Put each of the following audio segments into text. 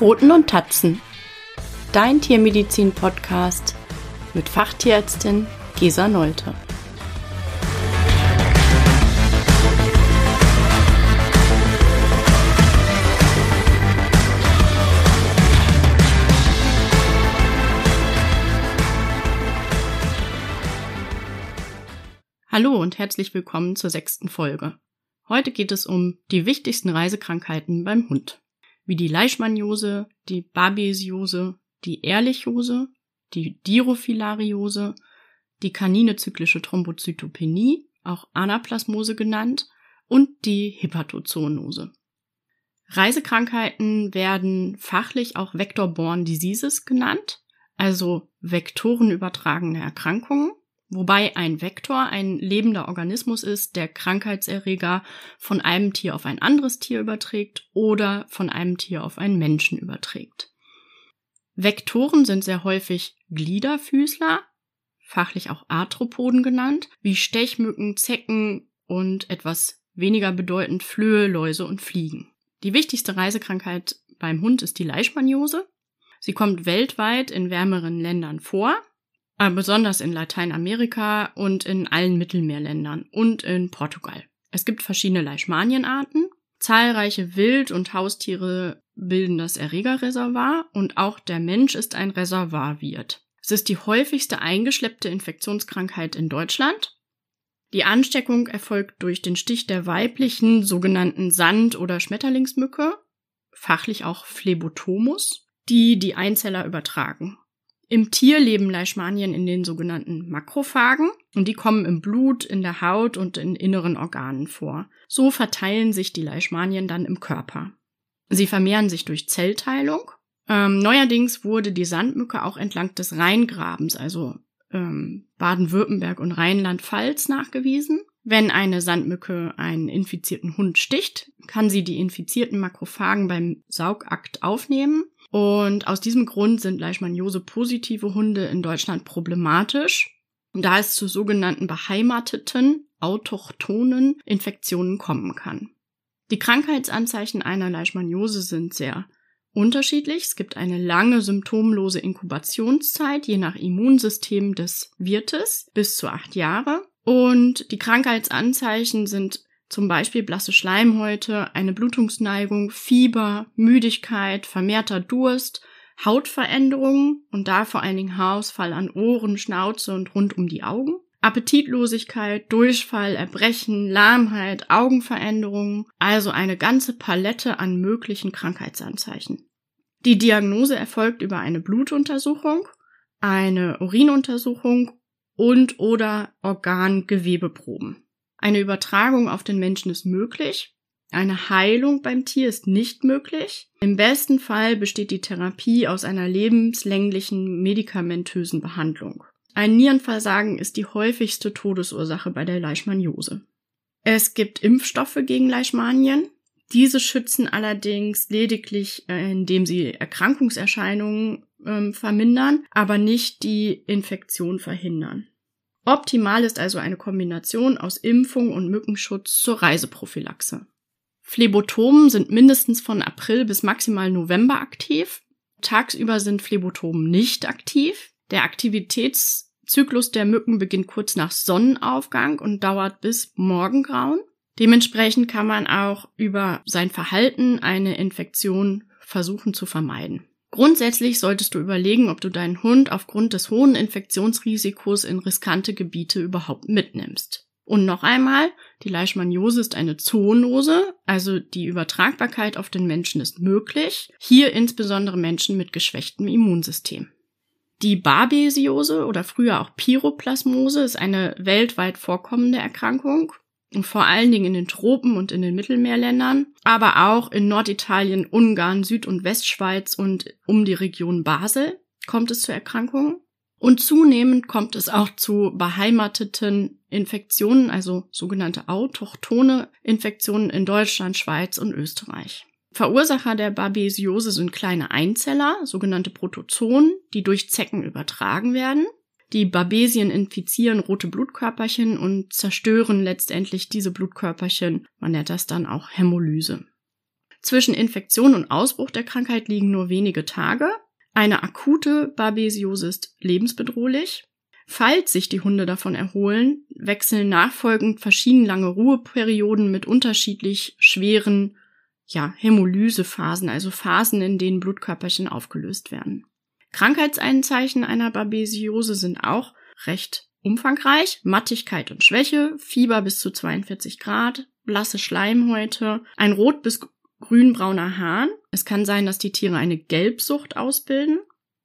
Pfoten und Tatzen. Dein Tiermedizin-Podcast mit Fachtierärztin Gesa Nolte. Hallo und herzlich willkommen zur sechsten Folge. Heute geht es um die wichtigsten Reisekrankheiten beim Hund, wie die Leishmaniose, die Babesiose, die Ehrlichose, die Dirophilariose, die kanine zyklische Thrombozytopenie, auch Anaplasmose genannt, und die Hepatozoonose. Reisekrankheiten werden fachlich auch Vector-Borne Diseases genannt, also vektorenübertragene Erkrankungen wobei ein Vektor ein lebender Organismus ist, der Krankheitserreger von einem Tier auf ein anderes Tier überträgt oder von einem Tier auf einen Menschen überträgt. Vektoren sind sehr häufig Gliederfüßler, fachlich auch Arthropoden genannt, wie Stechmücken, Zecken und etwas weniger bedeutend Flöhe, Läuse und Fliegen. Die wichtigste Reisekrankheit beim Hund ist die Leishmaniose. Sie kommt weltweit in wärmeren Ländern vor, besonders in Lateinamerika und in allen Mittelmeerländern und in Portugal. Es gibt verschiedene Leishmanienarten. Zahlreiche Wild- und Haustiere bilden das Erregerreservoir und auch der Mensch ist ein Reservoirwirt. Es ist die häufigste eingeschleppte Infektionskrankheit in Deutschland. Die Ansteckung erfolgt durch den Stich der weiblichen sogenannten Sand- oder Schmetterlingsmücke, fachlich auch Phlebotomus, die die Einzeller übertragen. Im Tier leben Leishmanien in den sogenannten Makrophagen und die kommen im Blut, in der Haut und in inneren Organen vor. So verteilen sich die Leishmanien dann im Körper. Sie vermehren sich durch Zellteilung. Ähm, neuerdings wurde die Sandmücke auch entlang des Rheingrabens, also ähm, Baden-Württemberg und Rheinland-Pfalz, nachgewiesen. Wenn eine Sandmücke einen infizierten Hund sticht, kann sie die infizierten Makrophagen beim Saugakt aufnehmen und aus diesem Grund sind Leishmaniose-positive Hunde in Deutschland problematisch, da es zu sogenannten beheimateten, autochthonen Infektionen kommen kann. Die Krankheitsanzeichen einer Leishmaniose sind sehr unterschiedlich. Es gibt eine lange symptomlose Inkubationszeit, je nach Immunsystem des Wirtes, bis zu acht Jahre. Und die Krankheitsanzeichen sind zum Beispiel blasse Schleimhäute, eine Blutungsneigung, Fieber, Müdigkeit, vermehrter Durst, Hautveränderungen und da vor allen Dingen Haarausfall an Ohren, Schnauze und rund um die Augen. Appetitlosigkeit, Durchfall, Erbrechen, Lahmheit, Augenveränderungen, also eine ganze Palette an möglichen Krankheitsanzeichen. Die Diagnose erfolgt über eine Blutuntersuchung, eine Urinuntersuchung und oder Organgewebeproben. Eine Übertragung auf den Menschen ist möglich. Eine Heilung beim Tier ist nicht möglich. Im besten Fall besteht die Therapie aus einer lebenslänglichen medikamentösen Behandlung. Ein Nierenversagen ist die häufigste Todesursache bei der Leishmaniose. Es gibt Impfstoffe gegen Leishmanien. Diese schützen allerdings lediglich, äh, indem sie Erkrankungserscheinungen äh, vermindern, aber nicht die Infektion verhindern. Optimal ist also eine Kombination aus Impfung und Mückenschutz zur Reiseprophylaxe. Phlebotomen sind mindestens von April bis maximal November aktiv. Tagsüber sind Phlebotomen nicht aktiv. Der Aktivitätszyklus der Mücken beginnt kurz nach Sonnenaufgang und dauert bis Morgengrauen. Dementsprechend kann man auch über sein Verhalten eine Infektion versuchen zu vermeiden. Grundsätzlich solltest du überlegen, ob du deinen Hund aufgrund des hohen Infektionsrisikos in riskante Gebiete überhaupt mitnimmst. Und noch einmal, die Leishmaniose ist eine Zoonose, also die Übertragbarkeit auf den Menschen ist möglich, hier insbesondere Menschen mit geschwächtem Immunsystem. Die Babesiose oder früher auch Pyroplasmose ist eine weltweit vorkommende Erkrankung und vor allen Dingen in den Tropen und in den Mittelmeerländern, aber auch in Norditalien, Ungarn, Süd- und Westschweiz und um die Region Basel kommt es zu Erkrankungen. Und zunehmend kommt es auch zu beheimateten Infektionen, also sogenannte autochtone Infektionen in Deutschland, Schweiz und Österreich. Verursacher der Babesiose sind kleine Einzeller, sogenannte Protozoen, die durch Zecken übertragen werden. Die Babesien infizieren rote Blutkörperchen und zerstören letztendlich diese Blutkörperchen. Man nennt das dann auch Hämolyse. Zwischen Infektion und Ausbruch der Krankheit liegen nur wenige Tage. Eine akute Babesiose ist lebensbedrohlich. Falls sich die Hunde davon erholen, wechseln nachfolgend verschieden lange Ruheperioden mit unterschiedlich schweren ja, Hämolysephasen, also Phasen, in denen Blutkörperchen aufgelöst werden. Krankheitseinzeichen einer Babesiose sind auch recht umfangreich. Mattigkeit und Schwäche, Fieber bis zu 42 Grad, blasse Schleimhäute, ein rot bis grünbrauner Hahn. Es kann sein, dass die Tiere eine Gelbsucht ausbilden,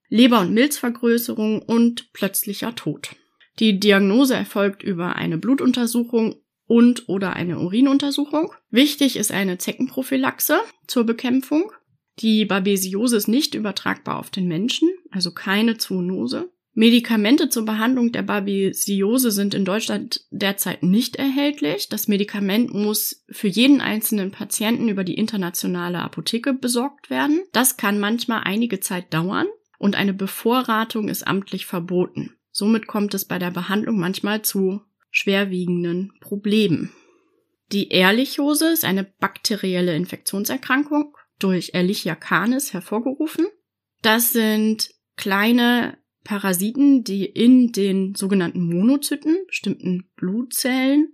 Leber- und Milzvergrößerung und plötzlicher Tod. Die Diagnose erfolgt über eine Blutuntersuchung und oder eine Urinuntersuchung. Wichtig ist eine Zeckenprophylaxe zur Bekämpfung. Die Babesiose ist nicht übertragbar auf den Menschen, also keine Zoonose. Medikamente zur Behandlung der Babesiose sind in Deutschland derzeit nicht erhältlich. Das Medikament muss für jeden einzelnen Patienten über die internationale Apotheke besorgt werden. Das kann manchmal einige Zeit dauern und eine Bevorratung ist amtlich verboten. Somit kommt es bei der Behandlung manchmal zu schwerwiegenden Problemen. Die Ehrlichose ist eine bakterielle Infektionserkrankung durch Ehrlichia canis hervorgerufen. Das sind kleine Parasiten, die in den sogenannten Monozyten, bestimmten Blutzellen,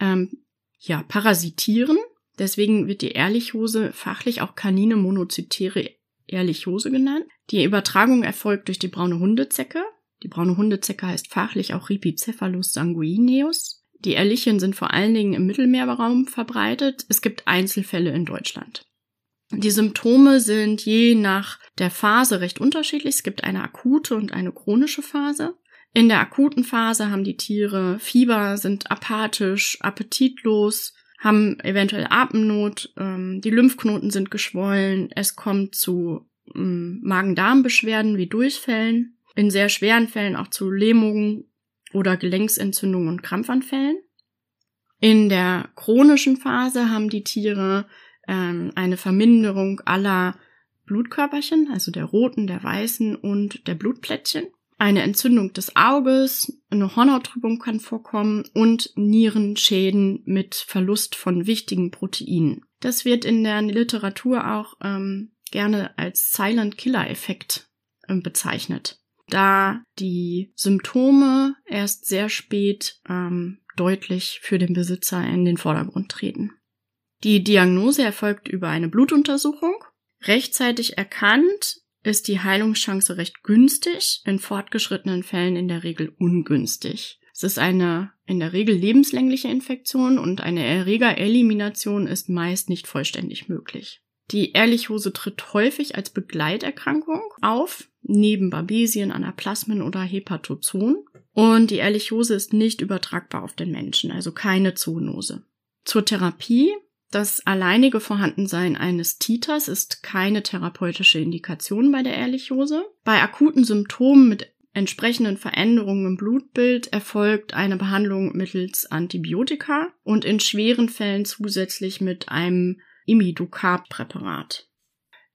ähm, ja, parasitieren. Deswegen wird die Ehrlichose fachlich auch Kanine monozytäre Ehrlichose genannt. Die Übertragung erfolgt durch die braune Hundezecke. Die braune Hundezecke heißt fachlich auch Ripicephalus sanguineus. Die Ehrlichen sind vor allen Dingen im Mittelmeerraum verbreitet. Es gibt Einzelfälle in Deutschland. Die Symptome sind je nach der Phase recht unterschiedlich. Es gibt eine akute und eine chronische Phase. In der akuten Phase haben die Tiere Fieber, sind apathisch, appetitlos, haben eventuell Atemnot, ähm, die Lymphknoten sind geschwollen, es kommt zu ähm, Magen-Darm-Beschwerden wie Durchfällen, in sehr schweren Fällen auch zu Lähmungen oder Gelenksentzündungen und Krampfanfällen. In der chronischen Phase haben die Tiere ähm, eine Verminderung aller Blutkörperchen, also der roten, der weißen und der Blutplättchen. Eine Entzündung des Auges, eine Hornhauttrübung kann vorkommen und Nierenschäden mit Verlust von wichtigen Proteinen. Das wird in der Literatur auch ähm, gerne als Silent Killer Effekt ähm, bezeichnet, da die Symptome erst sehr spät ähm, deutlich für den Besitzer in den Vordergrund treten. Die Diagnose erfolgt über eine Blutuntersuchung. Rechtzeitig erkannt ist die Heilungschance recht günstig, in fortgeschrittenen Fällen in der Regel ungünstig. Es ist eine in der Regel lebenslängliche Infektion und eine Erregerelimination ist meist nicht vollständig möglich. Die Ehrlichose tritt häufig als Begleiterkrankung auf, neben Babesien, Anaplasmen oder Hepatozon. Und die Ehrlichose ist nicht übertragbar auf den Menschen, also keine Zoonose. Zur Therapie das alleinige Vorhandensein eines Titers ist keine therapeutische Indikation bei der Ehrlichose. Bei akuten Symptomen mit entsprechenden Veränderungen im Blutbild erfolgt eine Behandlung mittels Antibiotika und in schweren Fällen zusätzlich mit einem Imidocarb-Präparat.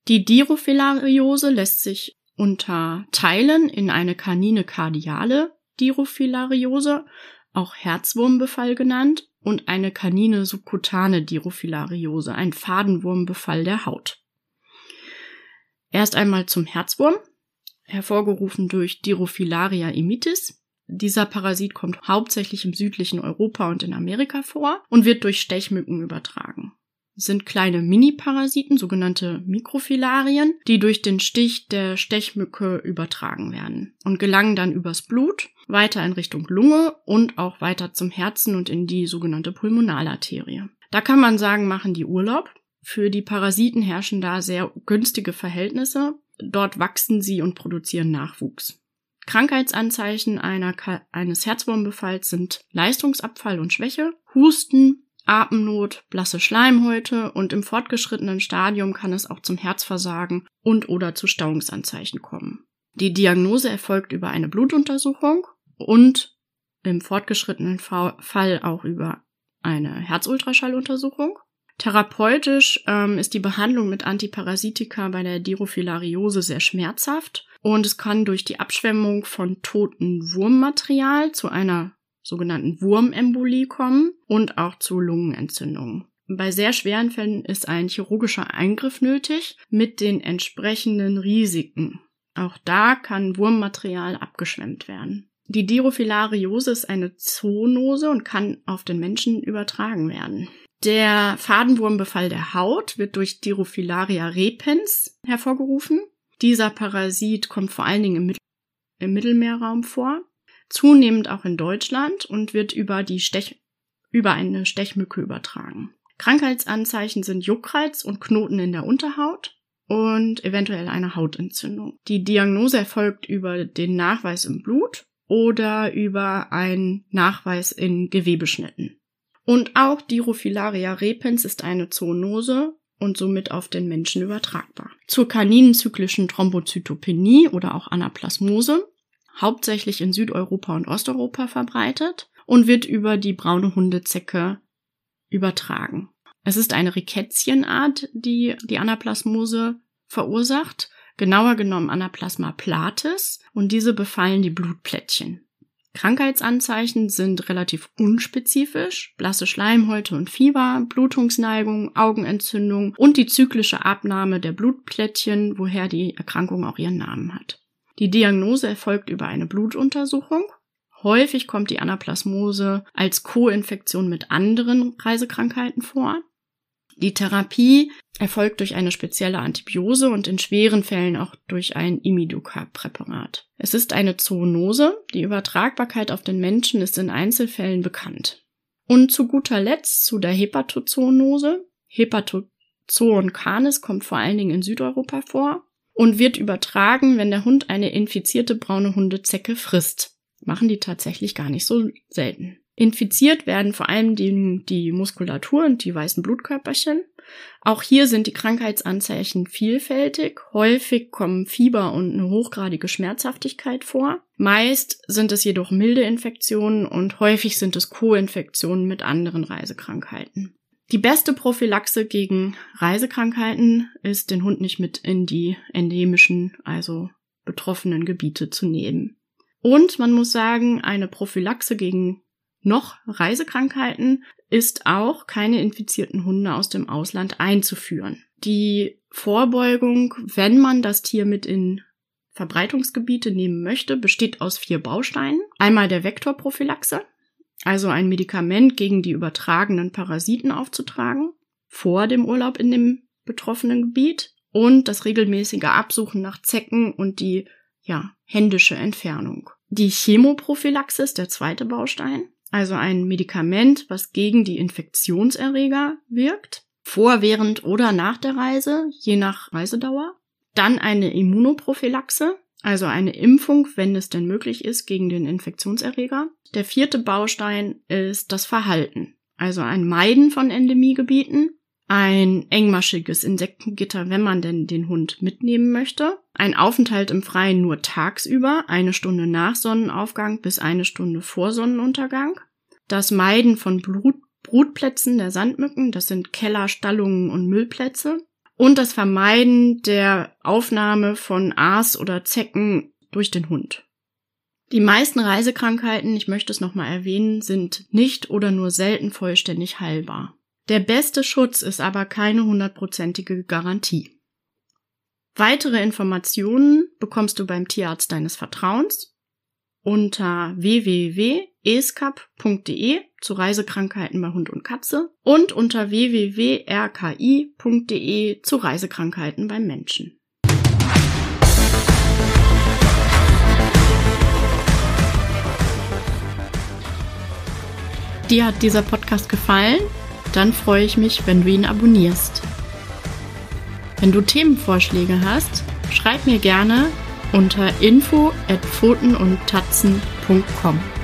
Die Dirophilariose lässt sich unterteilen in eine canine kardiale Dirophilariose, auch Herzwurmbefall genannt, und eine kanine subkutane Dirophilariose, ein Fadenwurmbefall der Haut. Erst einmal zum Herzwurm, hervorgerufen durch Dirophilaria imitis. Dieser Parasit kommt hauptsächlich im südlichen Europa und in Amerika vor und wird durch Stechmücken übertragen. Sind kleine Mini-Parasiten, sogenannte Mikrofilarien, die durch den Stich der Stechmücke übertragen werden und gelangen dann übers Blut weiter in Richtung Lunge und auch weiter zum Herzen und in die sogenannte Pulmonalarterie. Da kann man sagen, machen die Urlaub. Für die Parasiten herrschen da sehr günstige Verhältnisse. Dort wachsen sie und produzieren Nachwuchs. Krankheitsanzeichen einer, eines Herzwurmbefalls sind Leistungsabfall und Schwäche, Husten, Atemnot, blasse Schleimhäute und im fortgeschrittenen Stadium kann es auch zum Herzversagen und oder zu Stauungsanzeichen kommen. Die Diagnose erfolgt über eine Blutuntersuchung und im fortgeschrittenen Fall auch über eine Herzultraschalluntersuchung. Therapeutisch ähm, ist die Behandlung mit Antiparasitika bei der Dirophilariose sehr schmerzhaft und es kann durch die Abschwemmung von totem Wurmmaterial zu einer sogenannten Wurmembolie kommen und auch zu Lungenentzündungen. Bei sehr schweren Fällen ist ein chirurgischer Eingriff nötig mit den entsprechenden Risiken. Auch da kann Wurmmaterial abgeschwemmt werden. Die Dirophilariose ist eine Zoonose und kann auf den Menschen übertragen werden. Der Fadenwurmbefall der Haut wird durch Dirophilaria repens hervorgerufen. Dieser Parasit kommt vor allen Dingen im, Mittel im Mittelmeerraum vor, zunehmend auch in Deutschland und wird über die Stech über eine Stechmücke übertragen. Krankheitsanzeichen sind Juckreiz und Knoten in der Unterhaut und eventuell eine Hautentzündung. Die Diagnose erfolgt über den Nachweis im Blut oder über einen Nachweis in Gewebeschnitten. Und auch Dirophilaria repens ist eine Zoonose und somit auf den Menschen übertragbar. Zur kaninenzyklischen Thrombozytopenie oder auch Anaplasmose, hauptsächlich in Südeuropa und Osteuropa verbreitet und wird über die braune Hundezecke übertragen. Es ist eine Rickettsienart, die die Anaplasmose verursacht, genauer genommen Anaplasma platis, und diese befallen die Blutplättchen. Krankheitsanzeichen sind relativ unspezifisch, blasse Schleimhäute und Fieber, Blutungsneigung, Augenentzündung und die zyklische Abnahme der Blutplättchen, woher die Erkrankung auch ihren Namen hat. Die Diagnose erfolgt über eine Blutuntersuchung. Häufig kommt die Anaplasmose als Co-Infektion mit anderen Reisekrankheiten vor. Die Therapie erfolgt durch eine spezielle Antibiose und in schweren Fällen auch durch ein Imidocar-Präparat. Es ist eine Zoonose. Die Übertragbarkeit auf den Menschen ist in Einzelfällen bekannt. Und zu guter Letzt zu der Hepatozoonose. Hepatozoon canis kommt vor allen Dingen in Südeuropa vor und wird übertragen, wenn der Hund eine infizierte braune Hundezecke frisst. Machen die tatsächlich gar nicht so selten. Infiziert werden vor allem die, die Muskulatur und die weißen Blutkörperchen. Auch hier sind die Krankheitsanzeichen vielfältig. Häufig kommen Fieber und eine hochgradige Schmerzhaftigkeit vor. Meist sind es jedoch milde Infektionen und häufig sind es Co-Infektionen mit anderen Reisekrankheiten. Die beste Prophylaxe gegen Reisekrankheiten ist, den Hund nicht mit in die endemischen, also betroffenen Gebiete zu nehmen. Und man muss sagen, eine Prophylaxe gegen noch Reisekrankheiten ist auch keine infizierten Hunde aus dem Ausland einzuführen. Die Vorbeugung, wenn man das Tier mit in Verbreitungsgebiete nehmen möchte, besteht aus vier Bausteinen. Einmal der Vektorprophylaxe, also ein Medikament gegen die übertragenen Parasiten aufzutragen, vor dem Urlaub in dem betroffenen Gebiet und das regelmäßige Absuchen nach Zecken und die ja, händische Entfernung. Die Chemoprophylaxe ist der zweite Baustein also ein Medikament, was gegen die Infektionserreger wirkt, vor, während oder nach der Reise, je nach Reisedauer. Dann eine Immunoprophylaxe, also eine Impfung, wenn es denn möglich ist, gegen den Infektionserreger. Der vierte Baustein ist das Verhalten, also ein Meiden von Endemiegebieten, ein engmaschiges Insektengitter, wenn man denn den Hund mitnehmen möchte, ein Aufenthalt im Freien nur tagsüber, eine Stunde nach Sonnenaufgang bis eine Stunde vor Sonnenuntergang, das Meiden von Blut Brutplätzen der Sandmücken, das sind Keller, Stallungen und Müllplätze, und das Vermeiden der Aufnahme von Aas oder Zecken durch den Hund. Die meisten Reisekrankheiten, ich möchte es nochmal erwähnen, sind nicht oder nur selten vollständig heilbar. Der beste Schutz ist aber keine hundertprozentige Garantie. Weitere Informationen bekommst du beim Tierarzt deines Vertrauens unter www.escap.de zu Reisekrankheiten bei Hund und Katze und unter www.rki.de zu Reisekrankheiten beim Menschen. Dir hat dieser Podcast gefallen? dann freue ich mich, wenn du ihn abonnierst. Wenn du Themenvorschläge hast, schreib mir gerne unter info at pfotenundtatzen.com.